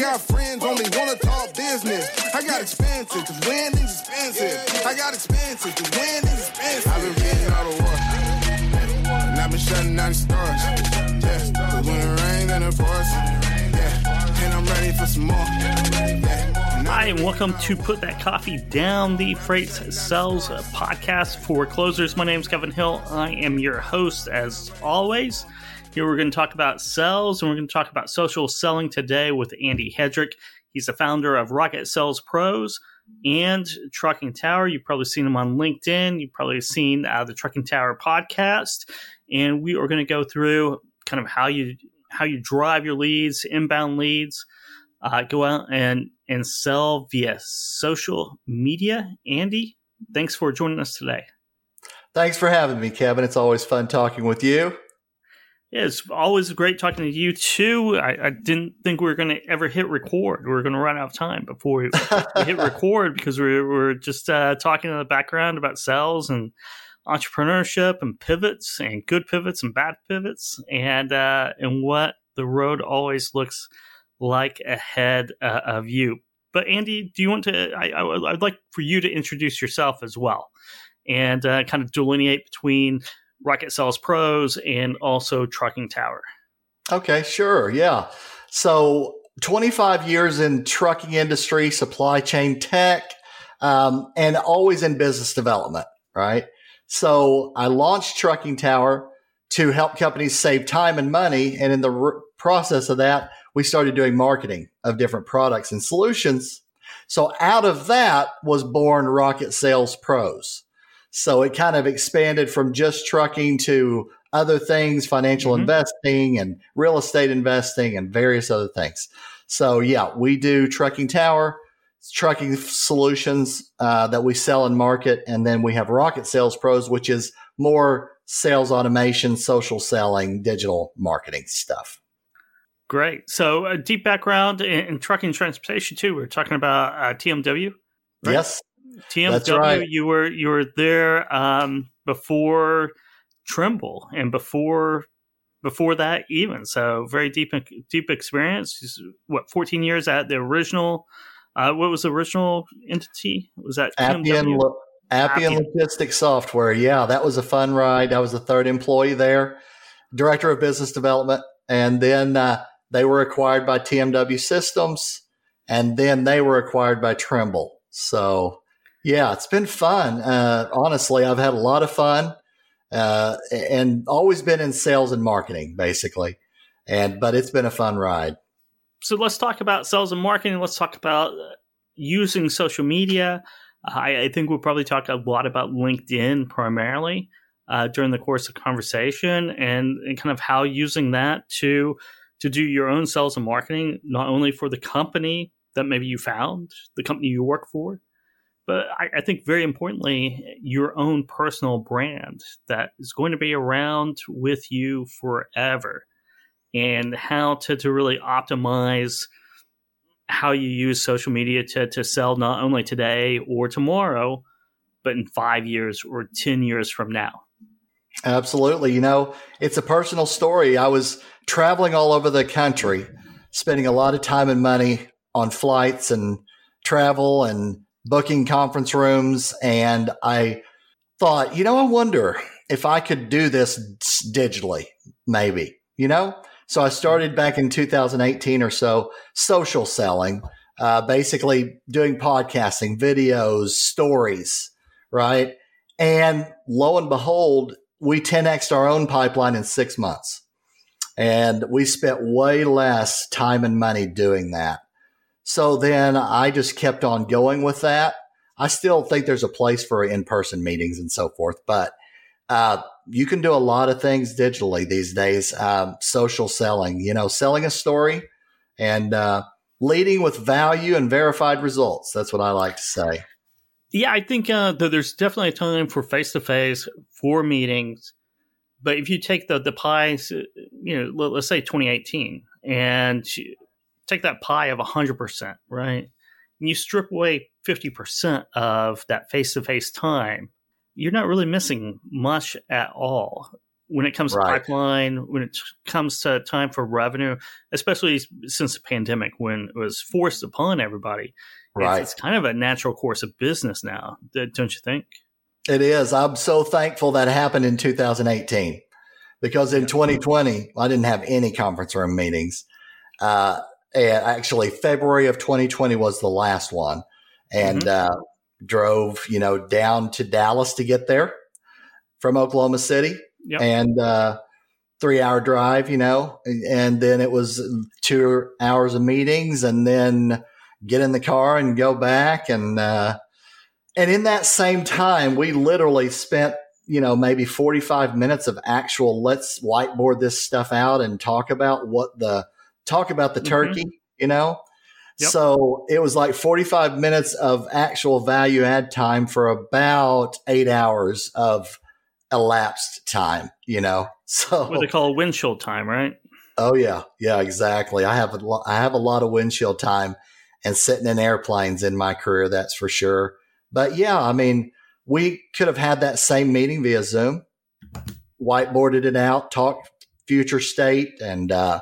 got friends only wanna talk business. I got expensive, cause winning's expensive. I got expensive, cause winning's expensive. I've been reading all the war. And I've been shutting down the stores. Yeah, cause when it rains and it pours. Yeah, and I'm ready for some more. Yeah. Hi, and welcome to Put That Coffee Down, the Freight Sells podcast for closers. My name is Kevin Hill. I am your host, as always. Here we're going to talk about sales and we're going to talk about social selling today with Andy Hedrick. He's the founder of Rocket Sales Pros and Trucking Tower. You've probably seen him on LinkedIn. You've probably seen uh, the Trucking Tower podcast. And we are going to go through kind of how you how you drive your leads, inbound leads, uh, go out and and sell via social media. Andy, thanks for joining us today. Thanks for having me, Kevin. It's always fun talking with you. Yeah, it's always great talking to you too. I, I didn't think we were going to ever hit record. We were going to run out of time before we, we hit record because we were just uh, talking in the background about sales and entrepreneurship and pivots and good pivots and bad pivots and uh, and what the road always looks like ahead uh, of you. But Andy, do you want to? I, I, would like for you to introduce yourself as well and uh, kind of delineate between Rocket Sales Pros and also Trucking Tower. Okay, sure. Yeah. So 25 years in trucking industry, supply chain tech, um, and always in business development, right? So I launched Trucking Tower to help companies save time and money. And in the r- process of that, we started doing marketing of different products and solutions. So out of that was born Rocket Sales Pros. So it kind of expanded from just trucking to other things, financial mm-hmm. investing and real estate investing and various other things. So yeah, we do trucking tower, trucking solutions uh, that we sell and market, and then we have Rocket Sales Pros, which is more sales automation, social selling, digital marketing stuff. Great. So a deep background in, in trucking transportation too. We are talking about uh, TMW. Right? Yes. TMW, right. you were you were there um, before Trimble and before before that even. So very deep deep experience. What fourteen years at the original. Uh, what was the original entity? Was that Appian, Lo- Appian, Appian Logistics Software? Yeah, that was a fun ride. I was the third employee there, director of business development, and then uh, they were acquired by TMW Systems, and then they were acquired by Trimble. So yeah, it's been fun. Uh, honestly, I've had a lot of fun uh, and always been in sales and marketing, basically. And but it's been a fun ride. So let's talk about sales and marketing. Let's talk about uh, using social media. I, I think we'll probably talk a lot about LinkedIn primarily uh, during the course of conversation, and, and kind of how using that to to do your own sales and marketing, not only for the company that maybe you found, the company you work for, but I, I, think very importantly, your own personal brand that is going to be around with you forever, and how to, to really optimize how you use social media to, to sell not only today or tomorrow, but in five years or 10 years from now. Absolutely. You know, it's a personal story. I was traveling all over the country, spending a lot of time and money on flights and travel and booking conference rooms. And I thought, you know, I wonder if I could do this digitally, maybe, you know? So I started back in 2018 or so, social selling, uh, basically doing podcasting, videos, stories, right? And lo and behold, we 10x our own pipeline in six months. And we spent way less time and money doing that. So then I just kept on going with that. I still think there's a place for in person meetings and so forth, but uh, you can do a lot of things digitally these days. Um, social selling, you know, selling a story and uh, leading with value and verified results. That's what I like to say. Yeah, I think uh, there's definitely a time for face to face for meetings. But if you take the the pies, you know, let's say 2018, and take that pie of 100%, right? And you strip away 50% of that face to face time, you're not really missing much at all. when it comes to pipeline, when it comes to time for revenue, especially since the pandemic when it was forced upon everybody. It's- Right. It's, kind of a natural course of business now, don't you think? It is. I'm so thankful that happened in 2018 because in 2020, I didn't have any conference room meetings. Uh, and actually, February of 2020 was the last one. And uh, drove, you know, down to Dallas to get there from Oklahoma City. Yep. and uh, three hour drive, you know, and then it was two hours of meetings and then get in the car and go back. And, uh, and in that same time, we literally spent, you know, maybe 45 minutes of actual let's whiteboard this stuff out and talk about what the talk about the Mhm. turkey, you know? Yep. So it was like 45 minutes of actual value add time for about eight hours of elapsed time, you know? So What they call windshield time, right? Oh yeah, yeah, exactly. I have a lo- I have a lot of windshield time and sitting in airplanes in my career. That's for sure. But yeah, I mean, we could have had that same meeting via Zoom, whiteboarded it out, talked future state, and uh,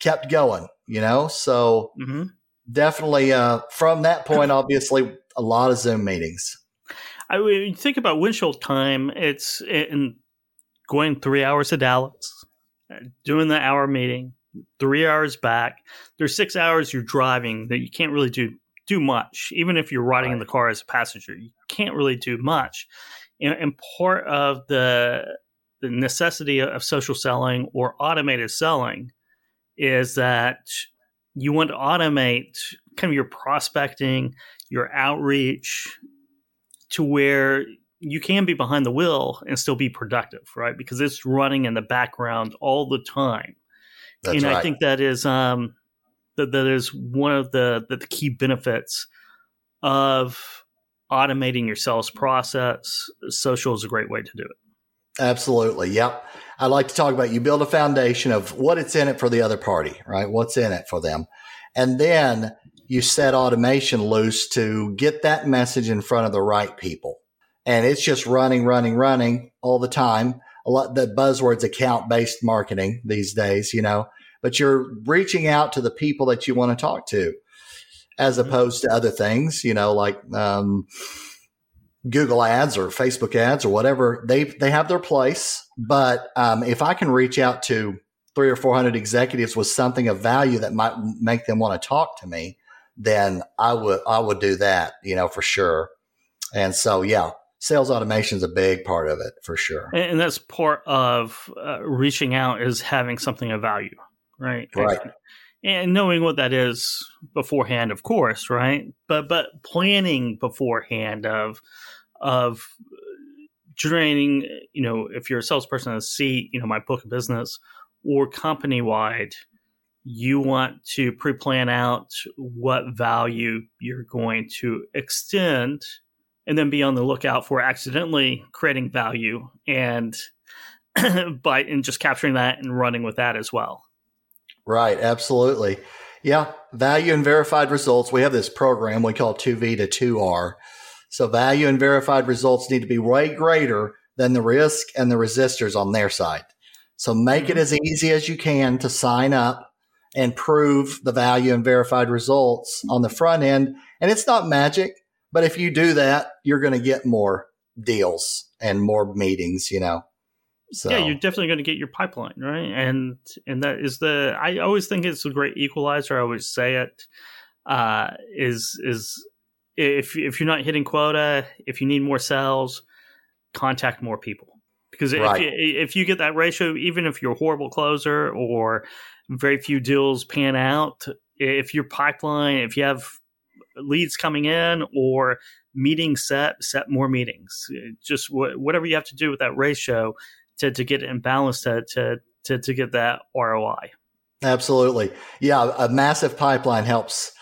kept going. You know, so hmm definitely uh, from that point, obviously, a lot of Zoom meetings. I you think about windshield time. It's in going three hours to Dallas, doing the hour meeting, three hours back. There's six hours you're driving that you can't really do do much. Even if you're riding in the car as a passenger, you can't really do much. And, and part of the the necessity of social selling or automated selling is that you want to automate kind of your prospecting, your outreach to where you can be behind the wheel and still be productive, right? Because it's running in the background all the time. That's and right. I think that is um that that is one of the the key benefits of automating your sales process. Social is a great way to do it. Absolutely. Yep. I like to talk about you build a foundation of what it's in it for the other party, right? What's in it for them. And then you set automation loose to get that message in front of the right people. And it's just running, running, running all the time. A lot the buzzwords account based marketing these days, you know, but you're reaching out to the people that you want to talk to as opposed to other things, you know, like um, Google ads or Facebook ads or whatever, they they have their place. But um, if I can reach out to three or four hundred executives with something of value that might make them want to talk to me, then I would I would do that, you know, for sure. And so, yeah, sales automation is a big part of it for sure. And, and that's part of uh, reaching out is having something of value, right? Right. And knowing what that is beforehand, of course, right? But but planning beforehand of of draining, you know, if you're a salesperson to see, you know, my book of business or company wide, you want to pre-plan out what value you're going to extend and then be on the lookout for accidentally creating value and by and just capturing that and running with that as well. Right, absolutely. Yeah, value and verified results. We have this program we call 2V to 2R. So value and verified results need to be way greater than the risk and the resistors on their side. So make it as easy as you can to sign up and prove the value and verified results on the front end. And it's not magic, but if you do that, you're going to get more deals and more meetings, you know. So Yeah, you're definitely going to get your pipeline, right? And and that is the I always think it's a great equalizer. I always say it uh, is is if if you're not hitting quota, if you need more sales, contact more people because Right. if you, if you get that ratio, even if you're a horrible closer or very few deals pan out, if your pipeline, if you have leads coming in or meetings set, set more meetings. Just wh- whatever you have to do with that ratio to, to get it in balance to, to, to, to get that ROI. Absolutely. Yeah, a massive pipeline helps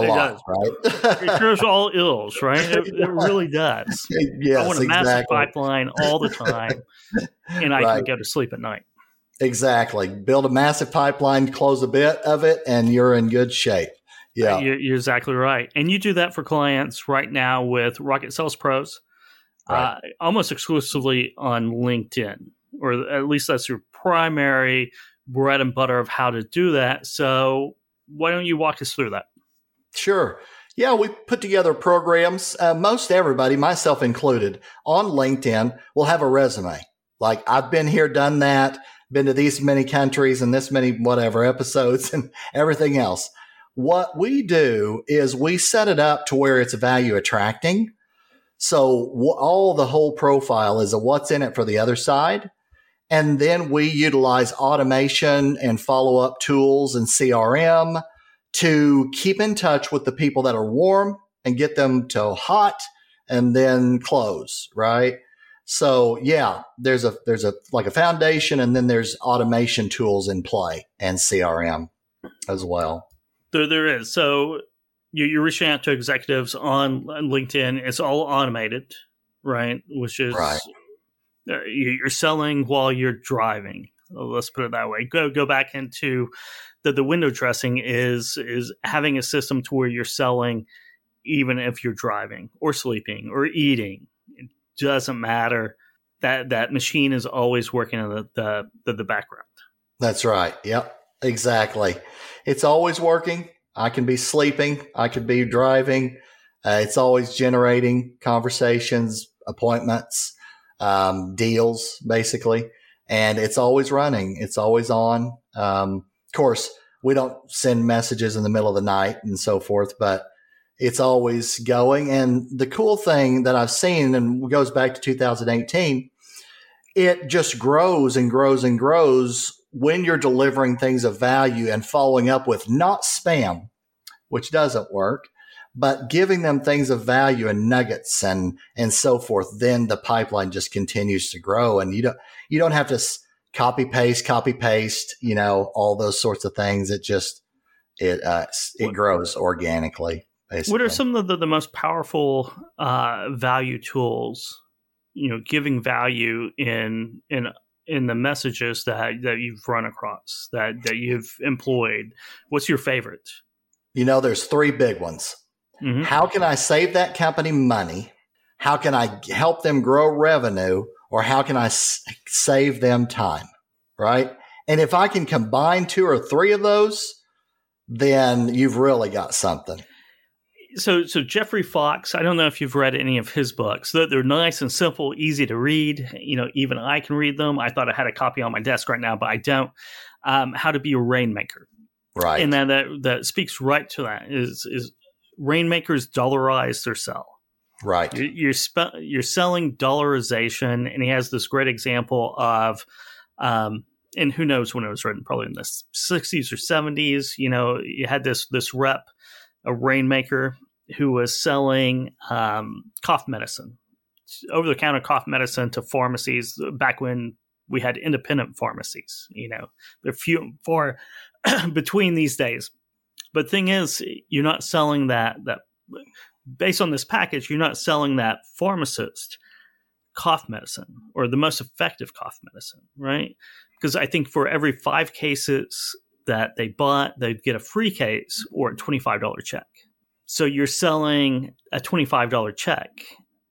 a It lot, It right? cures all ills, right? It, it really does. yes, I want a massive exactly. pipeline all the time, and I can Right. go to sleep at night. Exactly. Build a massive pipeline, close a bit of it, and you're in good shape. Yeah. You're, you're exactly right. And you do that for clients right now with Rocket Sales Pros, Right. uh, almost exclusively on LinkedIn. or at least that's your primary bread and butter of how to do that. So, why don't you walk us through that? Sure. Yeah, we put together programs. Uh, most everybody, myself included, on LinkedIn will have a resume. Like, I've been here, done that, been to these many countries and this many whatever episodes and everything else. What we do is we set it up to where it's value attracting. So all the whole profile is a what's in it for the other side. And then we utilize automation and follow up tools and CRM to keep in touch with the people that are warm and get them to hot and then close, right? So yeah, there's a there's a like a foundation and then there's automation tools in play and CRM as well. There there is. So you, are reaching out to executives on LinkedIn. It's all automated, right? Which is right. Uh, you're selling while you're driving. Let's put it that way. Go go back into the the window dressing is is having a system to where you're selling even if you're driving or sleeping or eating. It doesn't matter. That that machine is always working in the the, the, the background. That's right. Yep. Exactly. It's always working. I can be sleeping. I could be driving. Uh, it's always generating conversations, appointments, um, deals, basically. And it's always running. It's always on. Um, of course, we don't send messages in the middle of the night and so forth, but it's always going. And the cool thing that I've seen and goes back to 2018, it just grows and grows and grows when you're delivering things of value and following up with not spam, which doesn't work, but giving them things of value and nuggets and and so forth then the pipeline just continues to grow and you don't you don't have to copy paste copy paste you know all those sorts of things it just it uh, it grows organically basically. what are some of the, the most powerful uh, value tools you know giving value in in in the messages that that you've run across that that you've employed what's your favorite you know there's three big ones Mm-hmm. How can I save that company money? How can I help them grow revenue? Or how can I s- save them time? Right. And if I can combine two or three of those, then you've really got something. So, so Jeffrey Fox, I don't know if you've read any of his books. They're, they're nice and simple, easy to read. You know, even I can read them. I thought I had a copy on my desk right now, but I don't. Um, how to be a rainmaker, right? And then that that speaks right to that is is rainmakers dollarize their sell. Right. You're you're, spe- you're, selling dollarization, and he has this great example of, um, and who knows when it was written, probably in the 60s or 70s. You know, you had this this rep, a rainmaker, who was selling um, cough medicine, over the counter cough medicine to pharmacies back when we had independent pharmacies. You know, they're few far between these days. But thing is, you're not selling that that based on this package, you're not selling that pharmacist cough medicine or the most effective cough medicine, right? Because I think for every five cases that they bought, they'd get a free case or a $25 check. So you're selling a $25 check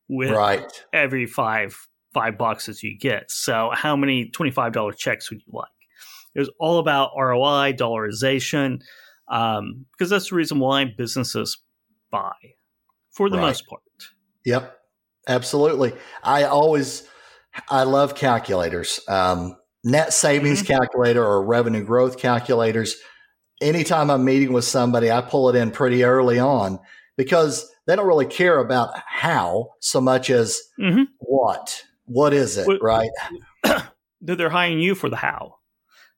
with right. every five five boxes you get. So how many $25 checks would you like? It was all about ROI, dollarization um, because that's the reason why businesses buy for the right. most part. Yep, absolutely. I always, I love calculators. Um, net savings mm-hmm. calculator or revenue growth calculators. Anytime I'm meeting with somebody, I pull it in pretty early on because they don't really care about how so much as mm-hmm. what. What is it, well, right? They're hiring you for the how.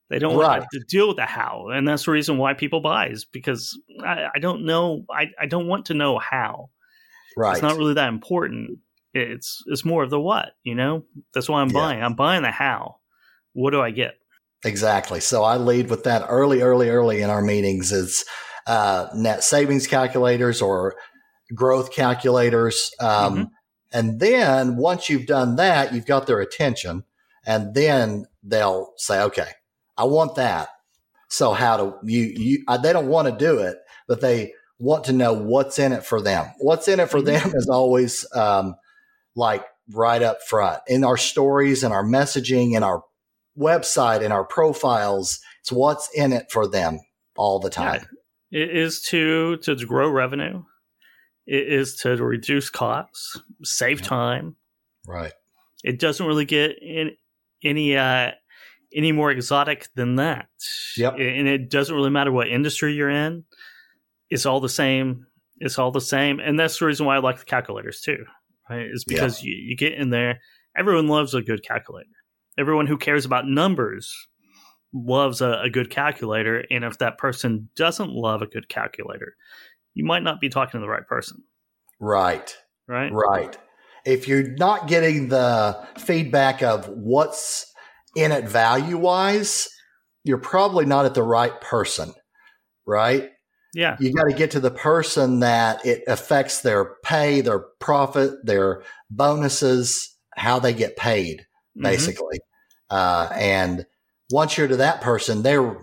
They don't right. want to deal with the how, and that's the reason why people buy is because I, I don't know. I, I don't want to know how. Right. It's not really that important. It's it's more of the what. You know, that's why I'm yeah. buying. I'm buying the how. What do I get? Exactly. So I lead with that early, early, early in our meetings. Is uh, net savings calculators or growth calculators. Um, mm-hmm. And then once you've done that, you've got their attention, and then they'll say, "Okay, I want that. So how do you, you, they don't want to do it, but they want to know what's in it for them. What's in it for mm-hmm. them is always, um, like right up front in our stories and our messaging and our website and our profiles. It's what's in it for them all the time. Yeah. It is to to grow revenue. It is to reduce costs, save time. Right. It doesn't really get in, any uh, any more exotic than that. Yep. And it doesn't really matter what industry you're in. It's all the same. It's all the same. And that's the reason why I like the calculators too. Right? Is because you, you get in there, everyone loves a good calculator. Everyone who cares about numbers loves a, a good calculator. And if that person doesn't love a good calculator, you might not be talking to the right person. Right. Right. Right. If you're not getting the feedback of what's in it value wise, you're probably not at the right person. Right. Yeah. You got to get to the person that it affects their pay, their profit, their bonuses, how they get paid, Mm-hmm. basically. Uh, and once you're to that person, they're,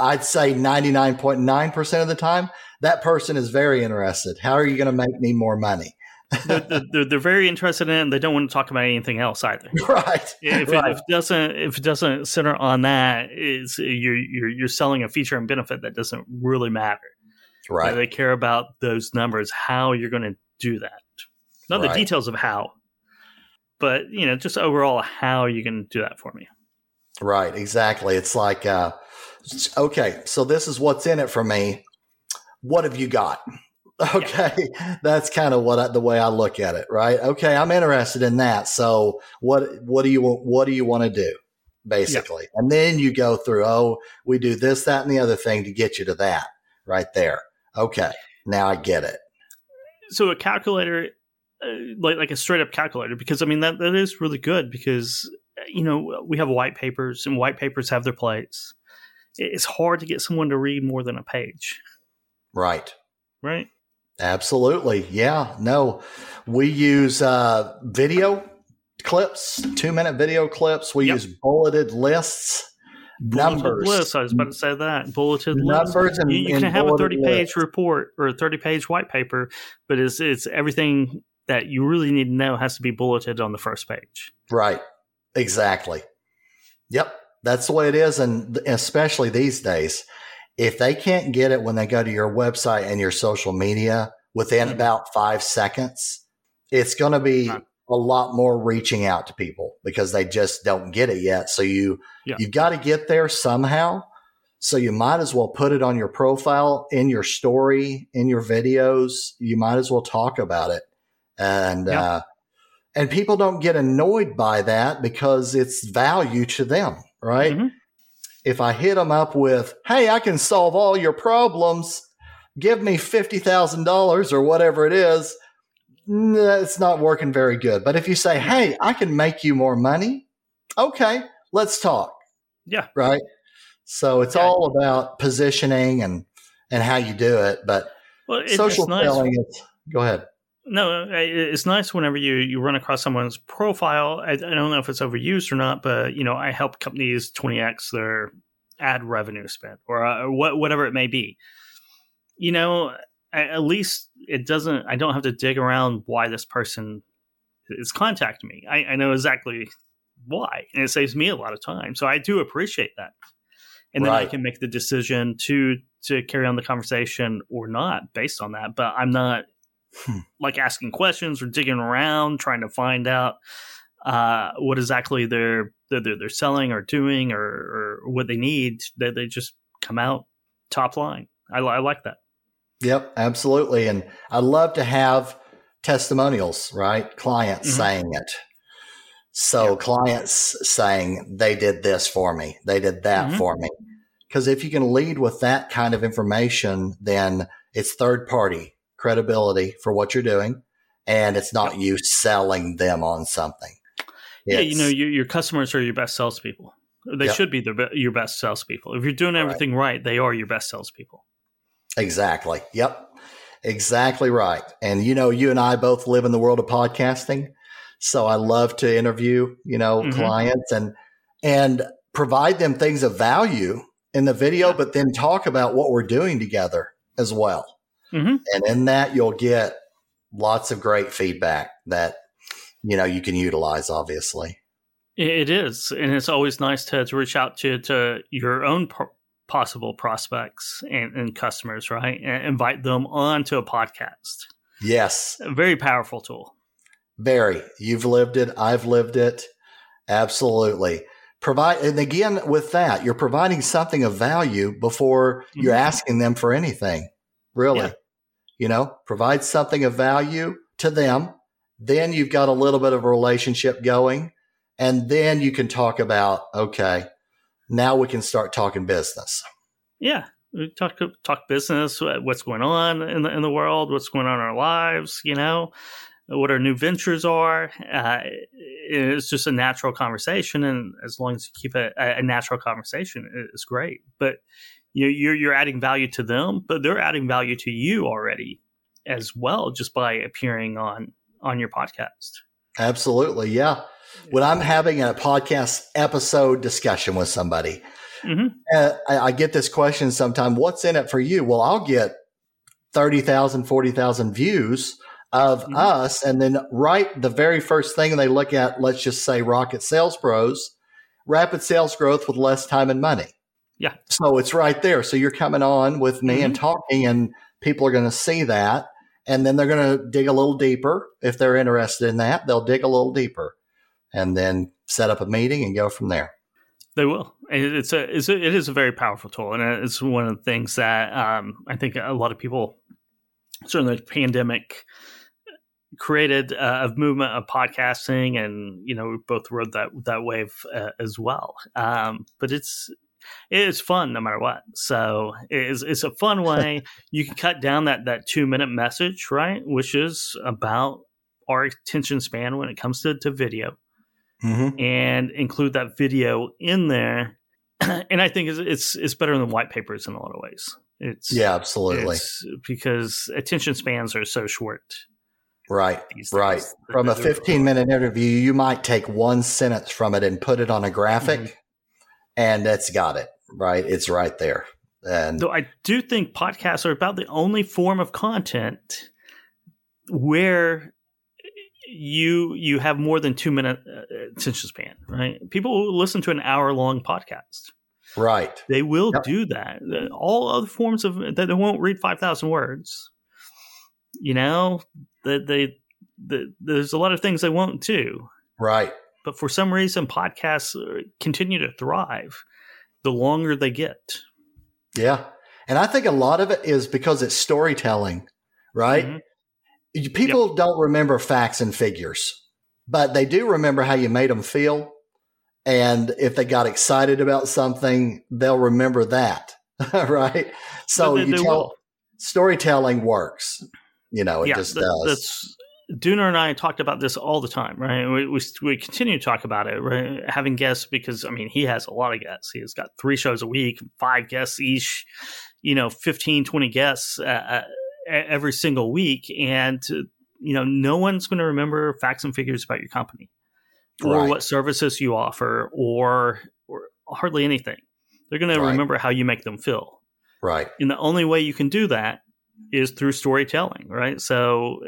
I'd say 99.9% of the time, that person is very interested. How are you going to make me more money? They're, they're, they're, very interested in it and they don't want to talk about anything else either. Right. If, right. It, if it doesn't if it doesn't center on that, is you're, you're you're selling a feature and benefit that doesn't really matter. Right. They care about those numbers, how you're going to do that, not Right. the details of how, but you know, just overall, how are you going to do that for me? Right, exactly. It's like, uh, okay, so this is what's in it for me. What have you got? Okay, that's kind of what I, the way I look at it. Right. Okay, I'm interested in that. So what what do you what do you want to do, basically? And then you go through. Oh, we do this, that, and the other thing to get you to that. Right there. Okay, now I get it. So a calculator, uh, like like a straight up calculator, because I mean that that is really good because uh, you know we have white papers and white papers have their place. It's hard to get someone to read more than a page, Right. right? Absolutely. Yeah. No, we use uh, video clips, two minute video clips. We Yep. use bulleted lists, Bulleted numbers. lists. I was about to say that bulleted lists. Numbers and- you, you and can have a thirty-page lists. report or a thirty-page white paper, but it's it's everything that you really need to know has to be bulleted on the first page. Right. Exactly. Yep. That's the way it is. And especially these days, if they can't get it when they go to your website and your social media within Mhm. about five seconds, it's going to be Right. a lot more reaching out to people because they just don't get it yet. So you, Yeah. you've got to get there somehow. So you might as well put it on your profile, in your story, in your videos. You might as well talk about it. And, Yeah. uh, and people don't get annoyed by that because it's value to them, right? Mhm. If I hit them up with, "Hey, I can solve all your problems. Give me fifty thousand dollars or whatever it is," it's not working very good. But if you say, hmm. "Hey, I can make you more money," okay, let's talk, Yeah, right? So it's Yeah. all about positioning and and how you do it. But well, it, social it's nice. selling is. Go ahead. No, it's nice whenever you, you run across someone's profile. I, I don't know if it's overused or not, but you know, I help companies twenty x their ad revenue spent or uh, what whatever it may be. You know, at, at least it doesn't. I don't have to dig around why this person is contacting me. I, I know exactly why, and it saves me a lot of time. So I do appreciate that, and then I can make the decision to to carry on the conversation or not based on that. But I'm not like asking questions or digging around trying to find out uh, what exactly they're, they're they're selling or doing or, or what they need. They they just come out top line. I, I like that. Yep, absolutely. And I love to have testimonials, right? Clients Mhm. saying it. So Yep. clients saying they did this for me, they did that Mhm. for me. Because if you can lead with that kind of information, then it's third party credibility for what you're doing, and it's not you selling them on something. yeah, you know, your, your customers are your best salespeople. They Yep. should be their, your best salespeople. If you're doing everything right, they are your best salespeople. Exactly. Yep. Exactly right. And you know, you and I both live in the world of podcasting. So I love to interview, you know, Mhm. clients and and provide them things of value in the video, but then talk about what we're doing together as well. Mhm. And in that you'll get lots of great feedback that you know, you can utilize, obviously. It is, and it's always nice to, to reach out to to your own possible prospects and, and, customers, right? And invite them onto a podcast. Yes, a very powerful tool. Very. You've lived it. I've lived it. Absolutely. Provide, and again, with that, you're providing something of value before mm-hmm. you're asking them for anything. Really, yeah. You know, provide something of value to them. Then you've got a little bit of a relationship going and then you can talk about, okay, now we can start talking business. Yeah. We talk talk business, what's going on in the in the world, what's going on in our lives, you know, what our new ventures are. Uh, it's just a natural conversation, and as long as you keep a, a natural conversation, it's great. But you know, you're you're adding value to them, but they're adding value to you already as well, just by appearing on on your podcast. Absolutely, yeah when I'm having a podcast episode discussion with somebody, mm-hmm. uh, I, I, get this question sometime what's in it for you? Well, I'll get 30,000, 40,000 views of mm-hmm. us. And then, right, the very first thing they look at, let's just say Rocket Sales Pros, rapid sales growth with less time and money. Yeah. So it's right there. So you're coming on with me mm-hmm. and talking, and people are going to see that. And then they're going to dig a little deeper. If they're interested in that, they'll dig a little deeper and then set up a meeting and go from there. They will. It's a, it's a it is a very powerful tool, and it's one of the things that um, I think a lot of people, certainly the pandemic, created a movement of podcasting, and you know we both rode that that wave uh, as well. Um, but it's it's fun no matter what. So it's it's a fun way you can cut down that that two minute message, right? Which is about our attention span when it comes to, to video mm-hmm. and include that video in there. and I think it's, it's, it's better than white papers in a lot of ways. It's yeah, absolutely. It's because attention spans are so short. Right, right. From a 15 minute interview, you might take one sentence from it and put it on a graphic, mm-hmm. And that's got it. Right, it's right there. And though I do think podcasts are about the only form of content where you you have more than two minute uh, attention span, right? People will listen to an hour long podcast. Right. They will yep. do that. All other forms of that they won't read five thousand words. You know, that they, they, there's a lot of things they won't do. Right. But for some reason, podcasts uh, continue to thrive the longer they get. Yeah, and I think a lot of it is because it's storytelling, right? Mm-hmm people yep. don't remember facts and figures, but they do remember how you made them feel. And if they got excited about something, they'll remember that. right. So they, you they tell will. storytelling works. You know, it yeah, just does. That's, Dooner and I talked about this all the time, right? We, we, we continue to talk about it, right? Having guests because I mean he has a lot of guests. He has got three shows a week, five guests each, you know, 15, 20 guests. Uh, uh every single week, and you know, no one's going to remember facts and figures about your company or right. what services you offer or, or hardly anything. They're going right. to remember how you make them feel. Right. And the only way you can do that is through storytelling, right? So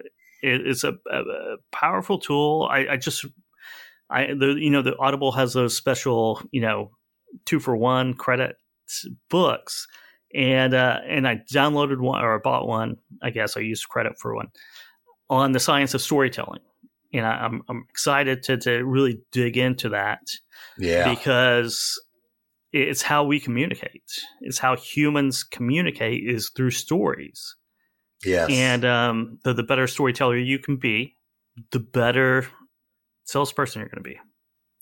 it, it's a, a, a, powerful tool. I, I just, I the you know the Audible has those special you know two for one credit books and uh, and I downloaded one or I bought one. I guess I used credit for one on the science of storytelling, and I, am I'm excited to to really dig into that. Yeah, because it's how we communicate. It's how humans communicate is through stories. Yes, and um, the the better storyteller you can be, the better salesperson you're going to be.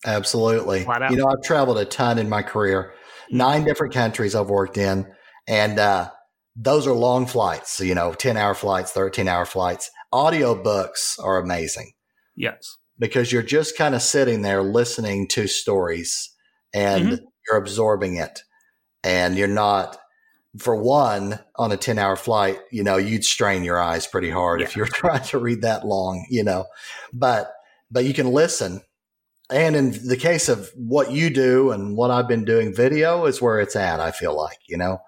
Absolutely. You know, I've traveled a ton in my career. Nine different countries I've worked in and uh, those are long flights, you know, 10 hour flights, 13 hour flights. Audiobooks are amazing. Yes. Because you're just kind of sitting there listening to stories and mm-hmm. you're absorbing it. And you're not, for one, on a 10 hour flight, you know, you'd strain your eyes pretty hard yeah. if you're trying to read that long, you know, but, but you can listen. And in the case of what you do and what I've been doing, video is where it's at, I feel like, you know,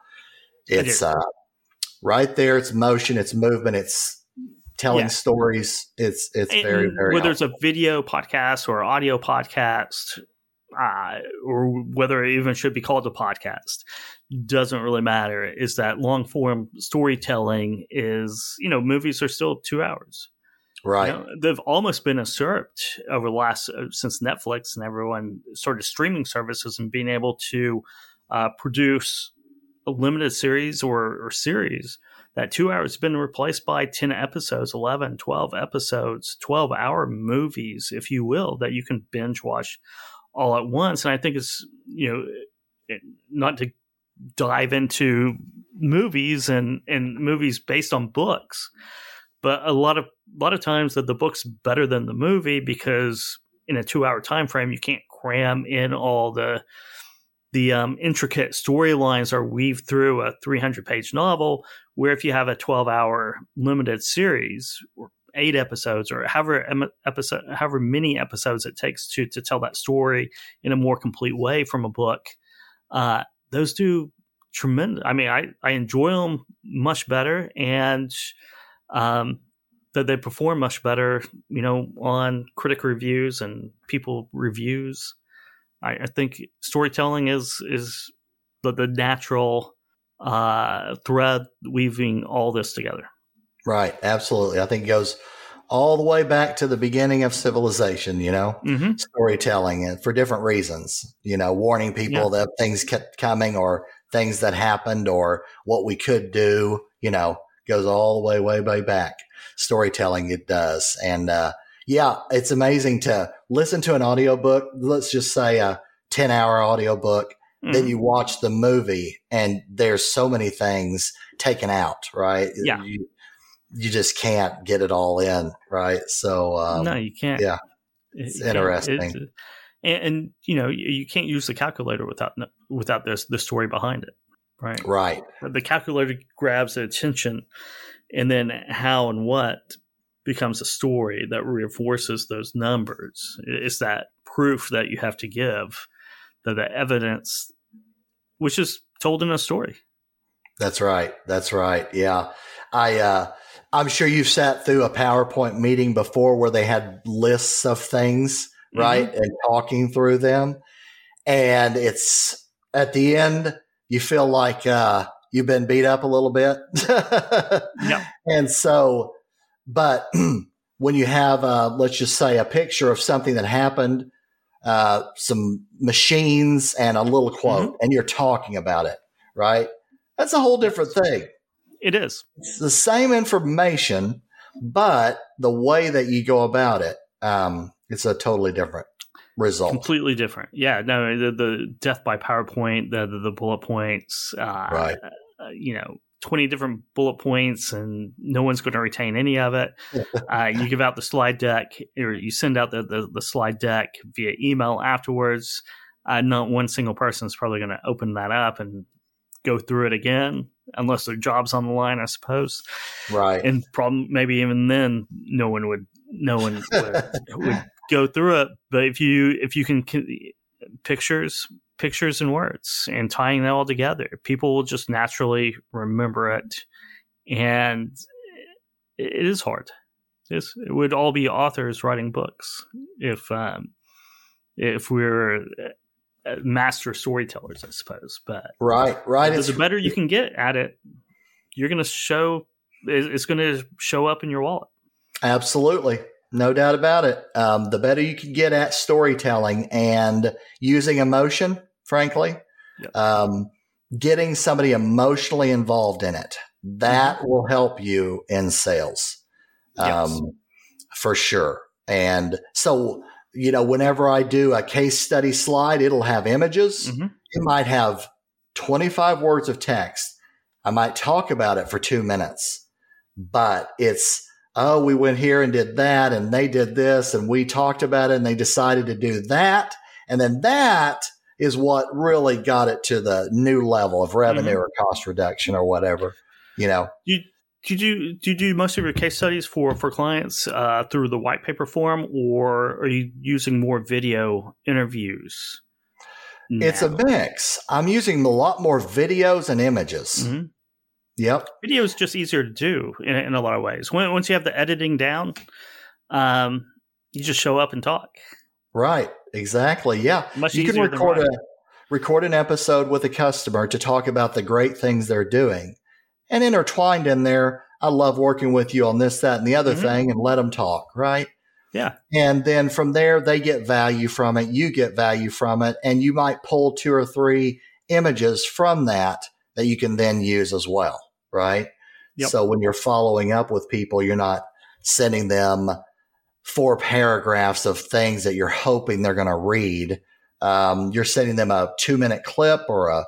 it's uh, right there. It's motion. It's movement. It's telling Yeah. stories. It's it's And very very whether it's a video podcast or audio podcast, uh, or whether it even should be called a podcast, doesn't really matter. Is that long form storytelling is you know movies are still two hours. right. You know, they've almost been usurped over the last uh, since Netflix and everyone started streaming services and being able to uh, produce a limited series or, or series. That two hours has been replaced by 10 episodes, 11, 12 episodes, 12 hour movies, if you will, that you can binge watch all at once. And I think it's, you know, it, not to dive into movies and, and movies based on books, but a lot of a lot of times that the book's better than the movie because in a two hour time frame you can't cram in all the the um, intricate storylines are weaved through a 300 page novel where if you have a 12 hour limited series or eight episodes or however episode however many episodes it takes to to tell that story in a more complete way from a book uh, those do tremendous i mean i i enjoy them much better and um that they perform much better, you know, on critic reviews and people reviews. I, I think storytelling is is the, the natural uh, thread weaving all this together. Right. Absolutely. I think it goes all the way back to the beginning of civilization, you know, Mm-hmm. storytelling and for different reasons, you know, warning people that things kept coming or things that happened or what we could do, you know, goes all the way, way, way back. Storytelling, it does. And, uh, yeah, it's amazing to listen to an audiobook. Let's just say a 10 hour audiobook Mm-hmm. then you watch the movie and there's so many things taken out, right? Yeah. You, you just can't get it all in, right? So, um, no, you can't. yeah. It's interesting. and, and you know, you, you can't use the calculator without without this the story behind it, right? right, the calculator grabs the attention and then how and what becomes a story that reinforces those numbers it's that proof that you have to give that the evidence which is told in a story that's right, that's right. Yeah, I, uh, I'm sure you've sat through a PowerPoint meeting before where they had lists of things, right, and talking through them, and it's at the end you feel like uh, you've been beat up a little bit. yeah And so, but when you have, uh, let's just say, a picture of something that happened, uh, some machines and a little quote, and you're talking about it, right? That's a whole different thing. It is. It's the same information, but the way that you go about it, um, it's a totally different result. completely different. Yeah no the, the death by powerpoint the the, the bullet points uh, Right. uh, you know 20 different bullet points and no one's going to retain any of it. Uh, you give out the slide deck or you send out the, the, the slide deck via email afterwards. Uh, not one single person is probably going to open that up and go through it again unless their job's on the line i suppose. Right. and problem maybe even then no one would no one would, would go through it. But if you if you can con- pictures pictures and words and tying that all together people will just naturally remember it. And it is hard. It's, it would all be authors writing books if um if we're master storytellers i suppose but right. Right. the, the better you can get at it, you're going to show. It's going to show up in your wallet. Absolutely. No doubt about it. Um, the better you can get at storytelling and using emotion, frankly, Yep. um, getting somebody emotionally involved in it, that will help you in sales um, Yes. for sure. And so, you know, whenever I do a case study slide, it'll have images. Mhm. It might have 25 words of text. I might talk about it for two minutes, but it's, oh, we went here and did that, and they did this, and we talked about it, and they decided to do that. And then that is what really got it to the new level of revenue or cost reduction or whatever, you know. You do you do do you do most of your case studies for for clients uh, through the white paper form, or are you using more video interviews? It's a mix. I'm using a lot more videos and images. Mhm. Yep. Video is just easier to do in, in a lot of ways. When, once you have the editing down, um, you just show up and talk. Right. Exactly. Yeah. Much you can record a record an episode with a customer to talk about the great things they're doing, and intertwined in there. I love working with you on this, that, and the other Mhm. thing, and let them talk. Right. Yeah. And then from there, they get value from it. You get value from it. And you might pull two or three images from that that you can then use as well. Right. Yep. So when you're following up with people, you're not sending them four paragraphs of things that you're hoping they're going to read. Um, you're sending them a two minute clip or a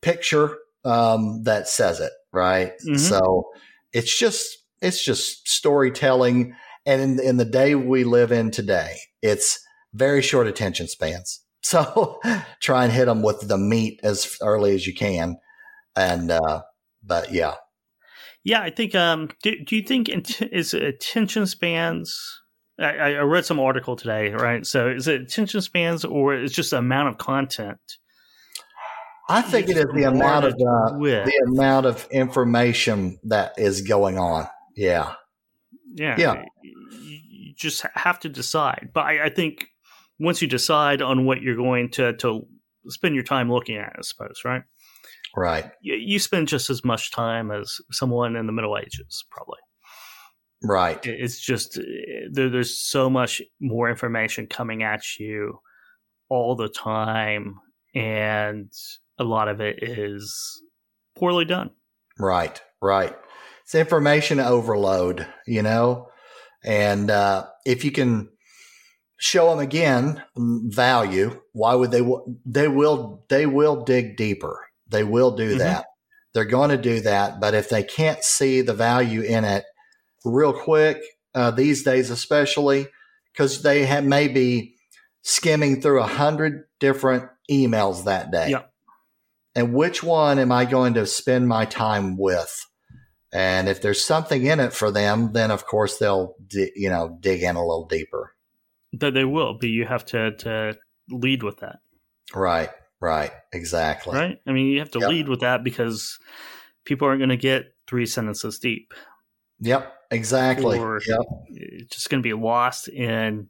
picture um, that says it. Right. Mhm. So it's just, it's just storytelling and in, in the day we live in today, it's very short attention spans. So try and hit them with the meat as early as you can. And, uh, but yeah, Yeah, I think. Um, do, do you think int- is attention spans? I, I read some article today, right? So is it attention spans or is just the amount of content? I think it is the amount of, uh, the amount of information that is going on. Yeah. yeah, yeah. You, just have to decide. But I, I think once you decide on what you're going to to spend your time looking at, I suppose, right? Right. You, you spend just as much time as someone in the Middle Ages, probably. Right. It's just uh, there, there's so much more information coming at you all the time, and a lot of it is poorly done. Right, right. It's information overload, you know, and uh, if you can show them again value, why would they? w- They will. They will dig deeper. They will do Mhm. that. They're going to do that. But if they can't see the value in it real quick uh, these days, especially because they have maybe skimming through a hundred different emails that day Yeah. And which one am I going to spend my time with? And if there's something in it for them, then of course they'll, di- you know, dig in a little deeper. That they will, but you have to to lead with that, Right, right, exactly. right? I mean, you have to Yep. lead with that because people aren't going to get three sentences deep. Yep, exactly. Or- yep, It's just going to be lost in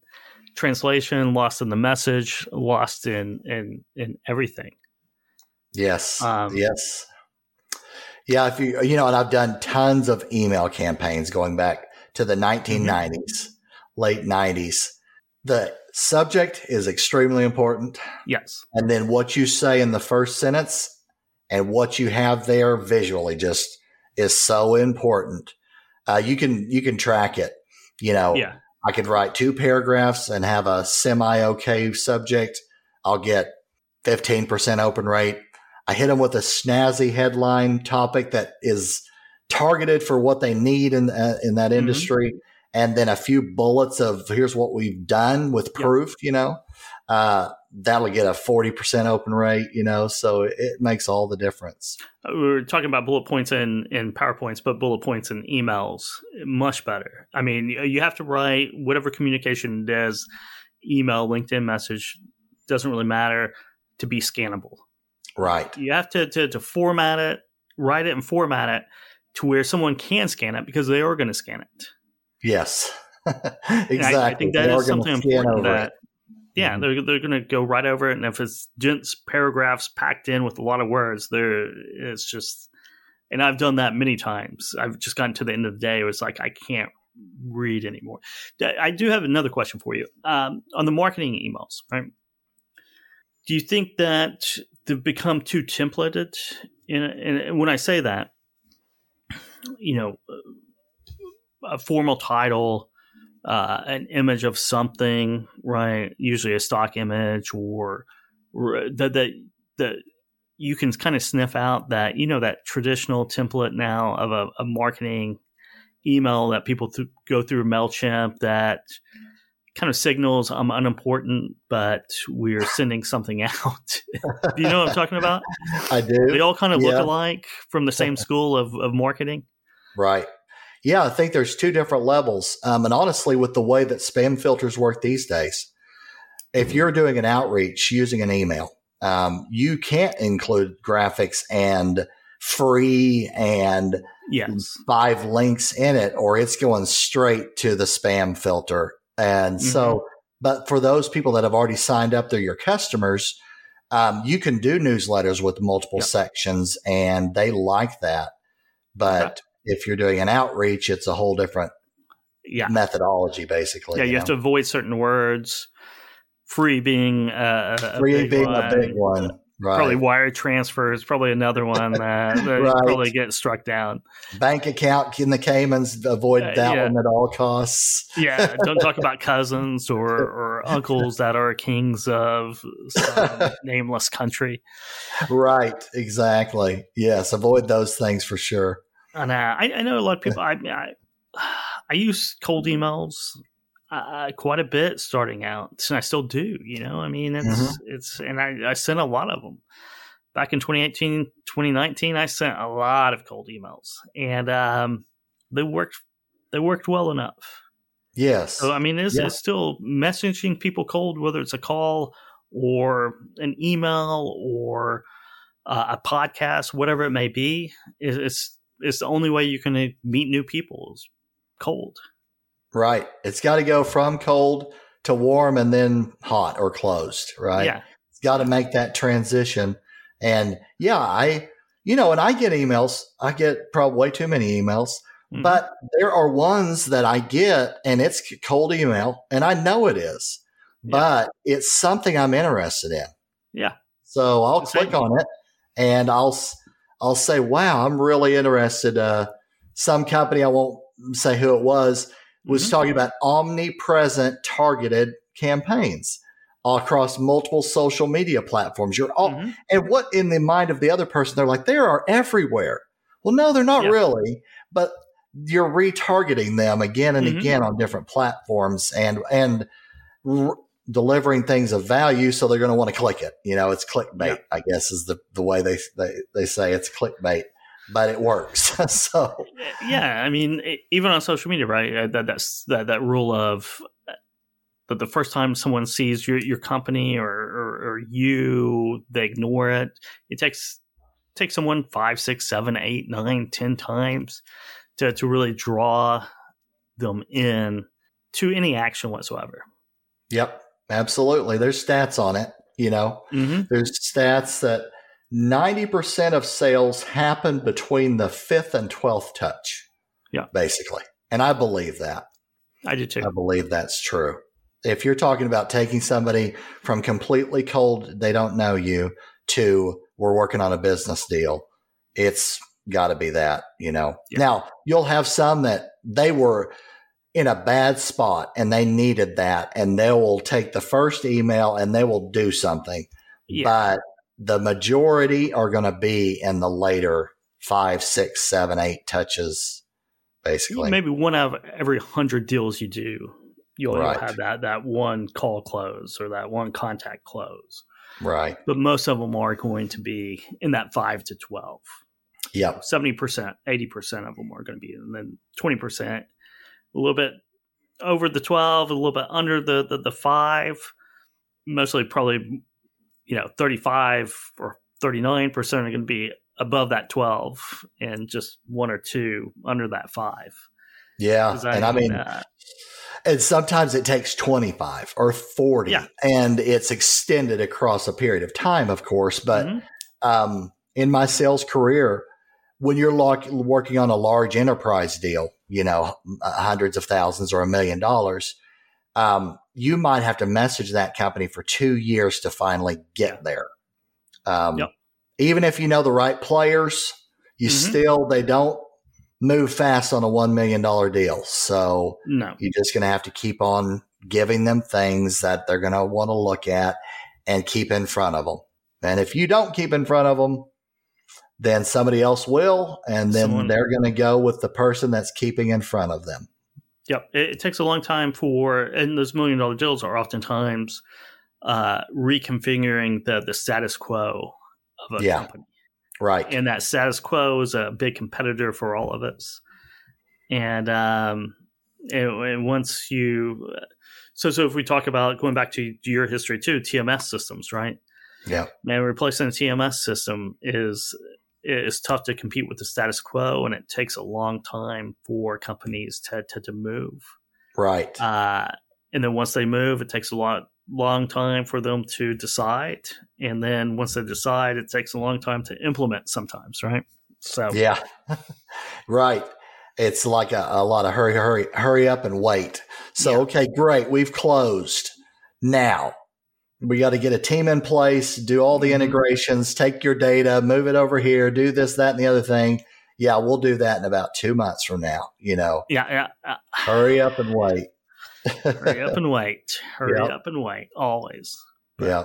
translation, lost in the message, lost in in in everything. Yes, Um, yes. Yeah, if you, you know, and I've done tons of email campaigns going back to the 1990s, late 90s. The subject is extremely important. Yes. and then what you say in the first sentence and what you have there visually just is so important. Uh, you can you can track it. You know, Yeah. I could write two paragraphs and have a semi okay subject. I'll get fifteen percent open rate. I hit them with a snazzy headline topic that is targeted for what they need in uh, in that Mhm. industry, and then a few bullets of here's what we've done with proof. You know, uh, that'll get a forty percent open rate. You know, so it makes all the difference. Uh, we were talking about bullet points in, in PowerPoints, but bullet points in emails, much better. I mean, you you have to write whatever communication it is, email, LinkedIn message, doesn't really matter to be scannable. Right. You have to, to, to format it, write it and format it to where someone can scan it because they are going to scan it. Yes. exactly. I, I think that They is something important that, it. yeah, Mhm. they're, they're going to go right over it. And if it's dense paragraphs packed in with a lot of words, there it's just, and I've done that many times. I've just gotten to the end of the day. It was like, I can't read anymore. I I do have another question for you um, on the marketing emails, right? Do you think that they've become too templated? And, and when I say that, you know, a formal title, uh, an image of something, right? Usually a stock image, or, or that that that you can kind of sniff out that you know that traditional template now of a, a marketing email that people th- go through Mailchimp that kind of signals I'm unimportant, but we're sending something out. do you know what I'm talking about? I do. They all kind of look Yeah. alike from the same school of, of marketing. Right. Yeah, I think there's two different levels. Um, and honestly, with the way that spam filters work these days, if you're doing an outreach using an email, um, you can't include graphics and free and yes. five links in it, or it's going straight to the spam filter. And mm-hmm. so, but for those people that have already signed up, they're your customers. Um, you can do newsletters with multiple yep. sections, and they like that. But okay. if you're doing an outreach, it's a whole different yeah. methodology, basically. Yeah, you, you know? have to avoid certain words. Free being uh, a free being one. a big one. Right. Probably wire transfers, probably another one uh, that right. probably get struck down. Bank account in the Caymans, avoid uh, that yeah. one at all costs. yeah, don't talk about cousins or, or uncles that are kings of some nameless country. Right, exactly. Yes, avoid those things for sure. And uh, I, I know a lot of people. I, I I use cold emails uh, quite a bit starting out, and I still do. You know, I mean, it's mm-hmm. it's, and I, I sent a lot of them back in 2018, 2019. I sent a lot of cold emails, and um, they worked. They worked well enough. Yes. So I mean, it's, it's still messaging people cold, whether it's a call or an email or uh, a podcast, whatever it may be. It's it's the only way you can uh, meet new people is cold. Right. It's got to go from cold to warm and then hot or closed, right? Yeah. It's got to make that transition. And yeah, I, you know, and I get emails. I get probably way too many emails, mm-hmm. but there are ones that I get and it's cold email and I know it is, yeah. but it's something I'm interested in. Yeah. So I'll click on it and I'll, I'll say, wow, I'm really interested. Uh, some company, I won't say who it was, was mm-hmm. talking about omnipresent targeted campaigns across multiple social media platforms. You're all, mm-hmm. and what in the mind of the other person, they're like, they are everywhere. Well, no, they're not yeah. really, but you're retargeting them again and mm-hmm. again on different platforms and, and, r- delivering things of value so they're going to want to click it you know it's clickbait yeah. i guess is the, the way they, they they say it's clickbait but it works. so yeah, I mean, even on social media, right? Uh, that that's that that rule of uh, that the first time someone sees your your company or, or, or you, they ignore it. It takes takes someone five, six, seven, eight, nine, ten times to to really draw them in to any action whatsoever. Yep, absolutely. There's stats on it. You know, mm-hmm. there's stats that 90% of sales happen between the fifth and 12th touch. Yeah. Basically. And I believe that. I do too. I believe that's true. If you're talking about taking somebody from completely cold, they don't know you, to we're working on a business deal, it's got to be that, you know. Yeah. Now, you'll have some that they were in a bad spot and they needed that, and they will take the first email and they will do something. Yeah. But the majority are going to be in the later five, six, seven, eight touches, basically. Maybe one out of every hundred deals you do, you'll right. have that that one call close or that one contact close. Right. But most of them are going to be in that five to twelve. Yeah. Seventy percent, eighty percent of them are going to be, and then twenty percent, a little bit over the twelve, a little bit under the the, the five. Mostly, probably you know, 35 or 39% are going to be above that 12 and just one or two under that five. Yeah. I and I mean, uh, and sometimes it takes 25 or 40 yeah. and it's extended across a period of time, of course. But mm-hmm. um, in my sales career, when you're like working on a large enterprise deal, you know, hundreds of thousands or a million dollars, um, you might have to message that company for two years to finally get there. Um, yep. Even if you know the right players, you mm-hmm. still they don't move fast on a one million dollar deal. So no. you're just going to have to keep on giving them things that they're going to want to look at and keep in front of them. And if you don't keep in front of them, then somebody else will, and then Someone. they're going to go with the person that's keeping in front of them. Yep, it, it, takes a long time for, and those million dollar deals are oftentimes uh, reconfiguring the the status quo of a yeah, company. Right, and that status quo is a big competitor for all of us. And um, and, and once you, so so if we talk about going back to your history too, TMS systems, right? Yeah, and replacing a TMS system is it's tough to compete with the status quo, and it takes a long time for companies to to, to move. Right. Uh, and then once they move, it takes a lot long time for them to decide, and then once they decide, it takes a long time to implement. Sometimes, right? So yeah, right. It's like a, a, lot of hurry, hurry, hurry up and wait. So yeah. okay, great, we've closed. Now we got to get a team in place, do all the mm-hmm. integrations, take your data, move it over here, do this, that, and the other thing. Yeah, we'll do that in about two months from now. You know, yeah, yeah. Uh, hurry up and wait. hurry up and wait. Hurry yep. up and wait. Always. Yeah.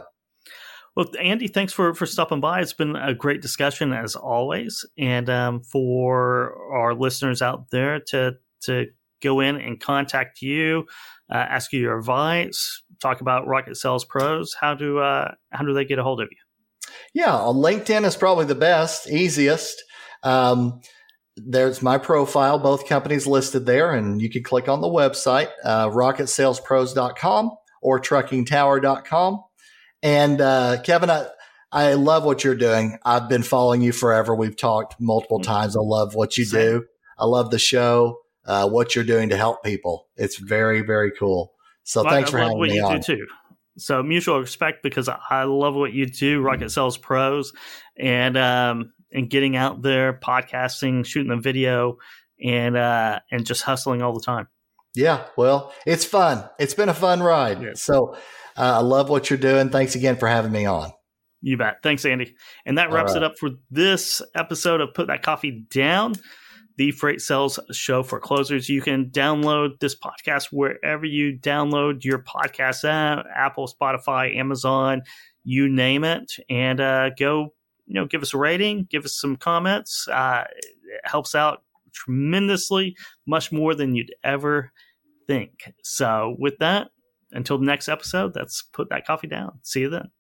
Well, Andy, thanks for, for stopping by. It's been a great discussion as always. And um, for our listeners out there to to go in and contact you, uh, ask you your advice, talk about Rocket Sales Pros, how do uh, how do they get a hold of you? Yeah, on LinkedIn is probably the best, easiest. Um, there's my profile, both companies listed there, and you can click on the website, uh, rocketsalespros.com or truckingtower.com. And uh, Kevin, I, I love what you're doing. I've been following you forever. We've talked multiple mm-hmm. times. I love what you Same. do. I love the show, uh, what you're doing to help people. It's very, very cool. So well, thanks I for having me on. too. So mutual respect because I love what you do, Rocket Sales Pros, and um, and getting out there, podcasting, shooting the video, and uh, and just hustling all the time. Yeah, well, it's fun. It's been a fun ride. Yeah. So uh, I love what you're doing. Thanks again for having me on. You bet. Thanks, Andy. And that wraps right. it up for this episode of Put That Coffee Down the Freight Sales Show for Closers. You can download this podcast wherever you download your podcast app, Apple, Spotify, Amazon, you name it, and uh, go, you know, give us a rating, give us some comments. Uh, it helps out tremendously, much more than you'd ever think. So, with that, until the next episode, let's put that coffee down. See you then.